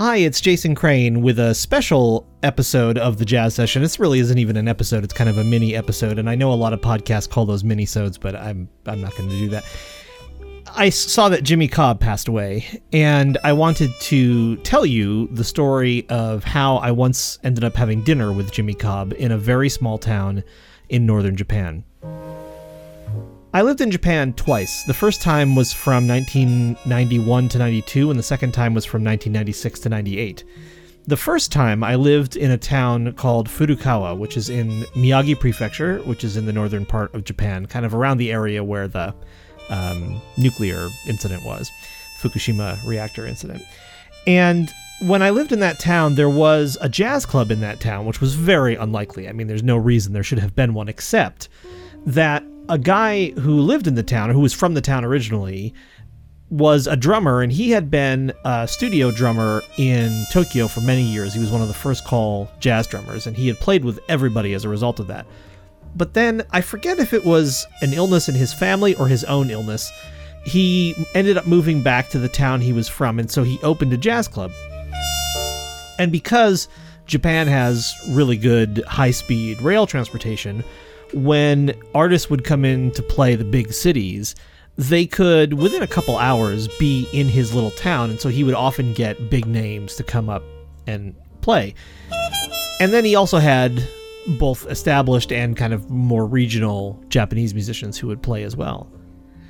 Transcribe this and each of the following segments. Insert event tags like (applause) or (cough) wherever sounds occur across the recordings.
Hi, it's Jason Crane with a special episode of the Jazz Session. This really isn't even an episode; it's kind of a mini episode, and I know a lot of podcasts call those mini-sodes, but I'm I'm not going to do that. I saw that Jimmy Cobb passed away, and I wanted to tell you the story of how I once ended up having dinner with Jimmy Cobb in a very small town in northern Japan. I lived in Japan twice. The first time was from 1991 to 92, and the second time was from 1996 to 98. The first time I lived in a town called Furukawa, which is in Miyagi Prefecture, which is in the northern part of Japan, kind of around the area where the um, nuclear incident was, Fukushima reactor incident. And when I lived in that town, there was a jazz club in that town, which was very unlikely. I mean, there's no reason there should have been one, except that a guy who lived in the town, who was from the town originally, was a drummer, and he had been a studio drummer in Tokyo for many years. He was one of the first call jazz drummers, and he had played with everybody as a result of that. But then I forget if it was an illness in his family or his own illness. He ended up moving back to the town he was from, and so he opened a jazz club. And because Japan has really good high speed rail transportation, when artists would come in to play the big cities, they could, within a couple hours, be in his little town. And so he would often get big names to come up and play. And then he also had both established and kind of more regional Japanese musicians who would play as well.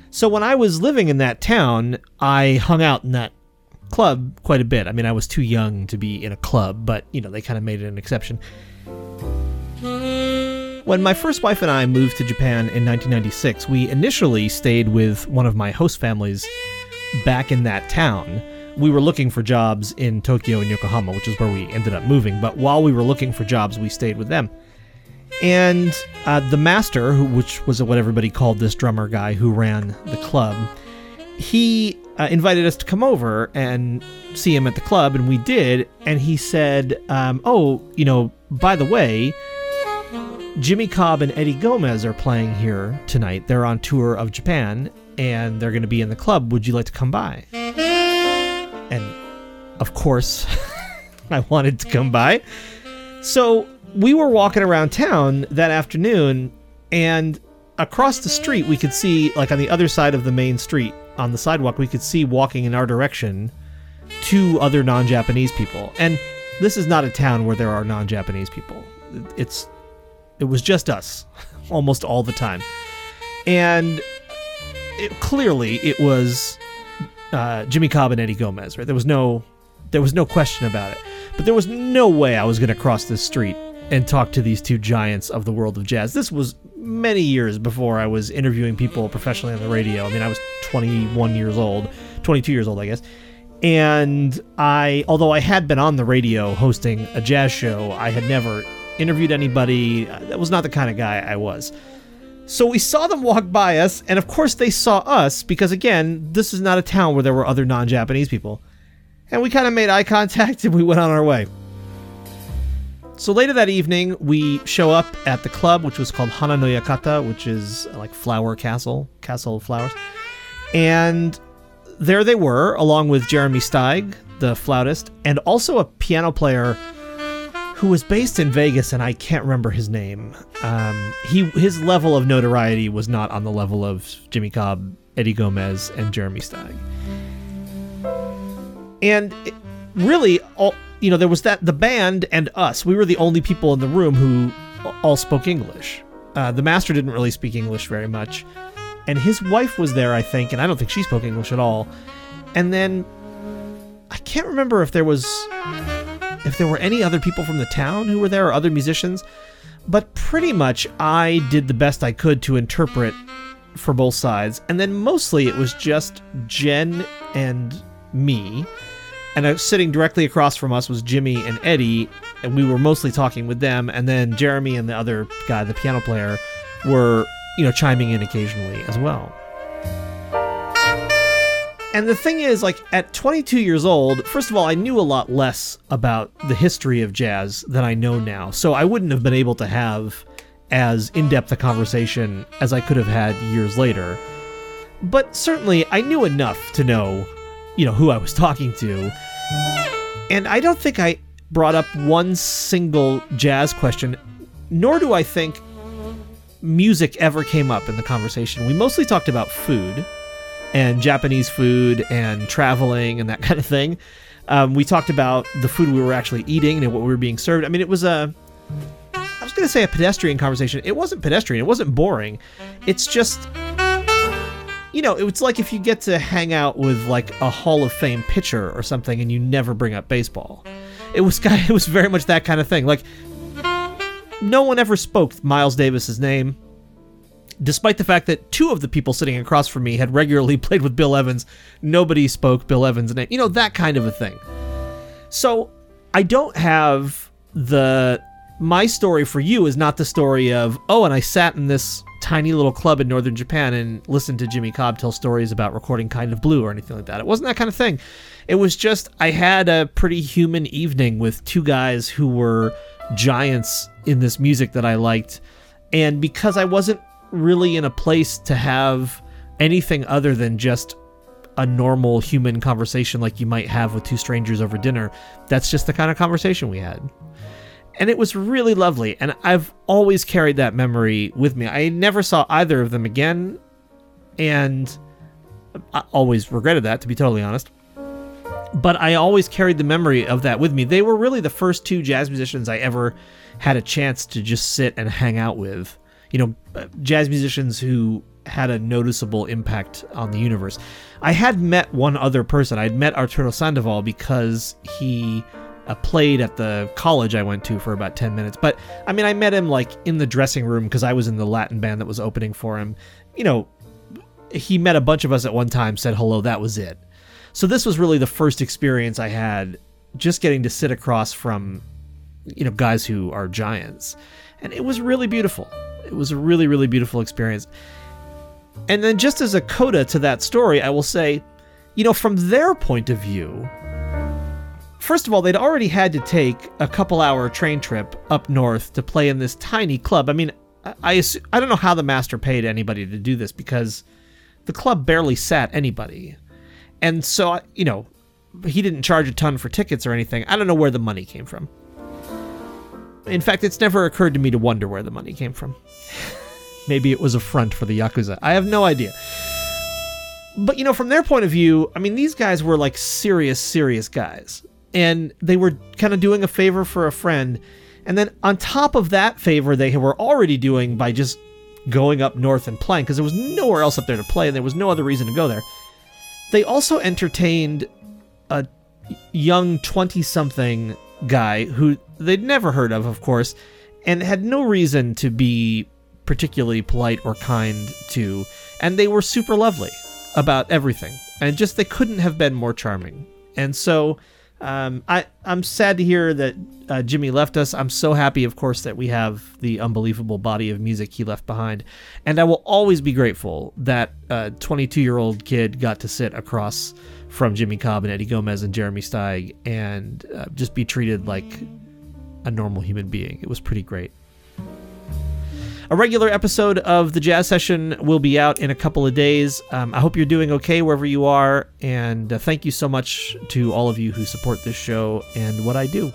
So when I was living in that town, I hung out in that club quite a bit. I mean, I was too young to be in a club, but you know, they kind of made it an exception. When my first wife and I moved to Japan in 1996, we initially stayed with one of my host families back in that town. We were looking for jobs in Tokyo and Yokohama, which is where we ended up moving. But while we were looking for jobs, we stayed with them. And uh, the master, who, which was what everybody called this drummer guy who ran the club, he uh, invited us to come over and see him at the club, and we did. And he said, um, "Oh, you know, by the way, Jimmy Cobb and Eddie Gomez are playing here tonight. They're on tour of Japan, and they're going to be in the club. Would you like to come by?" And of course, (laughs) I wanted to come by. So we were walking around town that afternoon, and across the street, we could see, like on the other side of the main street, on the sidewalk, we could see walking in our direction two other non Japanese people. And this is not a town where there are non Japanese people. It's it was just us almost all the time. And it, clearly it was uh, Jimmy Cobb and Eddie Gomez, right? There was no there was no question about it. But there was no way I was going to cross this street and talk to these two giants of the world of jazz. This was many years before I was interviewing people professionally on the radio. I mean, I was 21 years old, 22 years old, I guess. And I, although I had been on the radio hosting a jazz show, I had never interviewed anybody. Uh, that was not the kind of guy I was. So we saw them walk by us, and of course they saw us because, again, this is not a town where there were other non Japanese people. And we kind of made eye contact (laughs) and we went on our way. So later that evening, we show up at the club, which was called Hana no Yakata, which is uh, like Flower Castle, Castle of Flowers. And there they were, along with Jeremy Steig, the flautist, and also a piano player who was based in Vegas, and I can't remember his name. Um, he his level of notoriety was not on the level of Jimmy Cobb, Eddie Gomez, and Jeremy Steig. And it, really, all you know, there was that the band and us. We were the only people in the room who all spoke English. Uh, the master didn't really speak English very much, and his wife was there, I think, and I don't think she spoke English at all. And then I can't remember if there was if there were any other people from the town who were there or other musicians, but pretty much I did the best I could to interpret for both sides, and then mostly it was just Jen and me and sitting directly across from us was Jimmy and Eddie, and we were mostly talking with them. And then Jeremy and the other guy, the piano player, were you know chiming in occasionally as well. And the thing is, like at 22 years old, first of all, I knew a lot less about the history of jazz than I know now, so I wouldn't have been able to have as in depth a conversation as I could have had years later. But certainly, I knew enough to know you know who I was (laughs) talking to. And I don't think I brought up one single jazz question, nor do I think music ever came up in the conversation. We mostly talked about food and Japanese food and traveling and that kind of thing. Um, we talked about the food we were actually eating and what we were being served. I mean, it was a. I was going to say a pedestrian conversation. It wasn't pedestrian. It wasn't boring. It's just. You know, it's like if you get to hang out with like a Hall of Fame pitcher or something and you never bring up baseball. It was kind of, (laughs) it was very much that kind of thing. Like no one ever spoke Miles Davis's name despite the fact that two of the people sitting across from me had regularly (laughs) played with Bill Evans, nobody spoke Bill Evans' name. You know, that kind of a thing. So I don't have the. My story for you is not the story of, oh, and I sat in this tiny little club in northern Japan and listened to Jimmy Cobb tell stories about recording Kind of Blue or anything like that. It wasn't that kind of thing. It was just, I had a pretty human evening with two guys who were giants in this music that I liked. And because I wasn't really in a place to have anything other than just a normal human conversation like you might have with two strangers over dinner. That's just the kind of conversation we had. And it was really lovely. And I've always carried that memory with me. I never saw either of them again. And I always regretted that, to be totally honest. But I always carried the memory of that with me. They were really the first two jazz musicians I ever had a chance to just sit and hang out with you know, jazz musicians who had a noticeable impact on the universe. I had met one other person. I'd met Arturo Sandoval because he uh, played at the college I went to for about 10 minutes. But I mean, I met him like in the dressing room because I was in the Latin band that was opening for him. You know, he met a bunch of us at one time, said hello, that was it. So this was really the first experience I had just getting to sit across from, you know, guys who are giants. And it was really beautiful. It was a really, really beautiful experience. And then, just as a coda to that story, I will say, you know, from their point of view, first of all, they'd already had to take a couple hour train trip up north to play in this tiny club. I mean, I, I, I don't know how the master paid anybody to do this because the club barely sat anybody. And so, you know, he didn't charge a ton for tickets or anything. I don't know where the money came from. In fact, it's never occurred to me to wonder where the money came from. Maybe it was a front for the Yakuza. I have no idea. But, you know, from their point of view, I mean, these guys were like serious, serious guys. And they were kind of doing a favor for a friend. And then on top of that favor, they were already doing by just going up north and playing, because there was nowhere else up there to play, and there was no other reason to go there. They also entertained a young 20 something guy who they'd never heard of, of course, and had no reason to be particularly polite or kind to. And they were super lovely about everything. And just they couldn't have been more charming. And so um, I, I'm sad to hear that uh, Jimmy left us. I'm so happy, of course, that we have the unbelievable body of music he left behind. And I will always be grateful that a 22 year old kid got to sit across from Jimmy Cobb and Eddie Gomez and Jeremy Steig and uh, just be treated like a normal human being. It was pretty great. A regular episode of the Jazz Session will be out in a couple of days. Um, I hope you're doing okay wherever you are, and uh, thank you so much to all of you who support this show and what I do.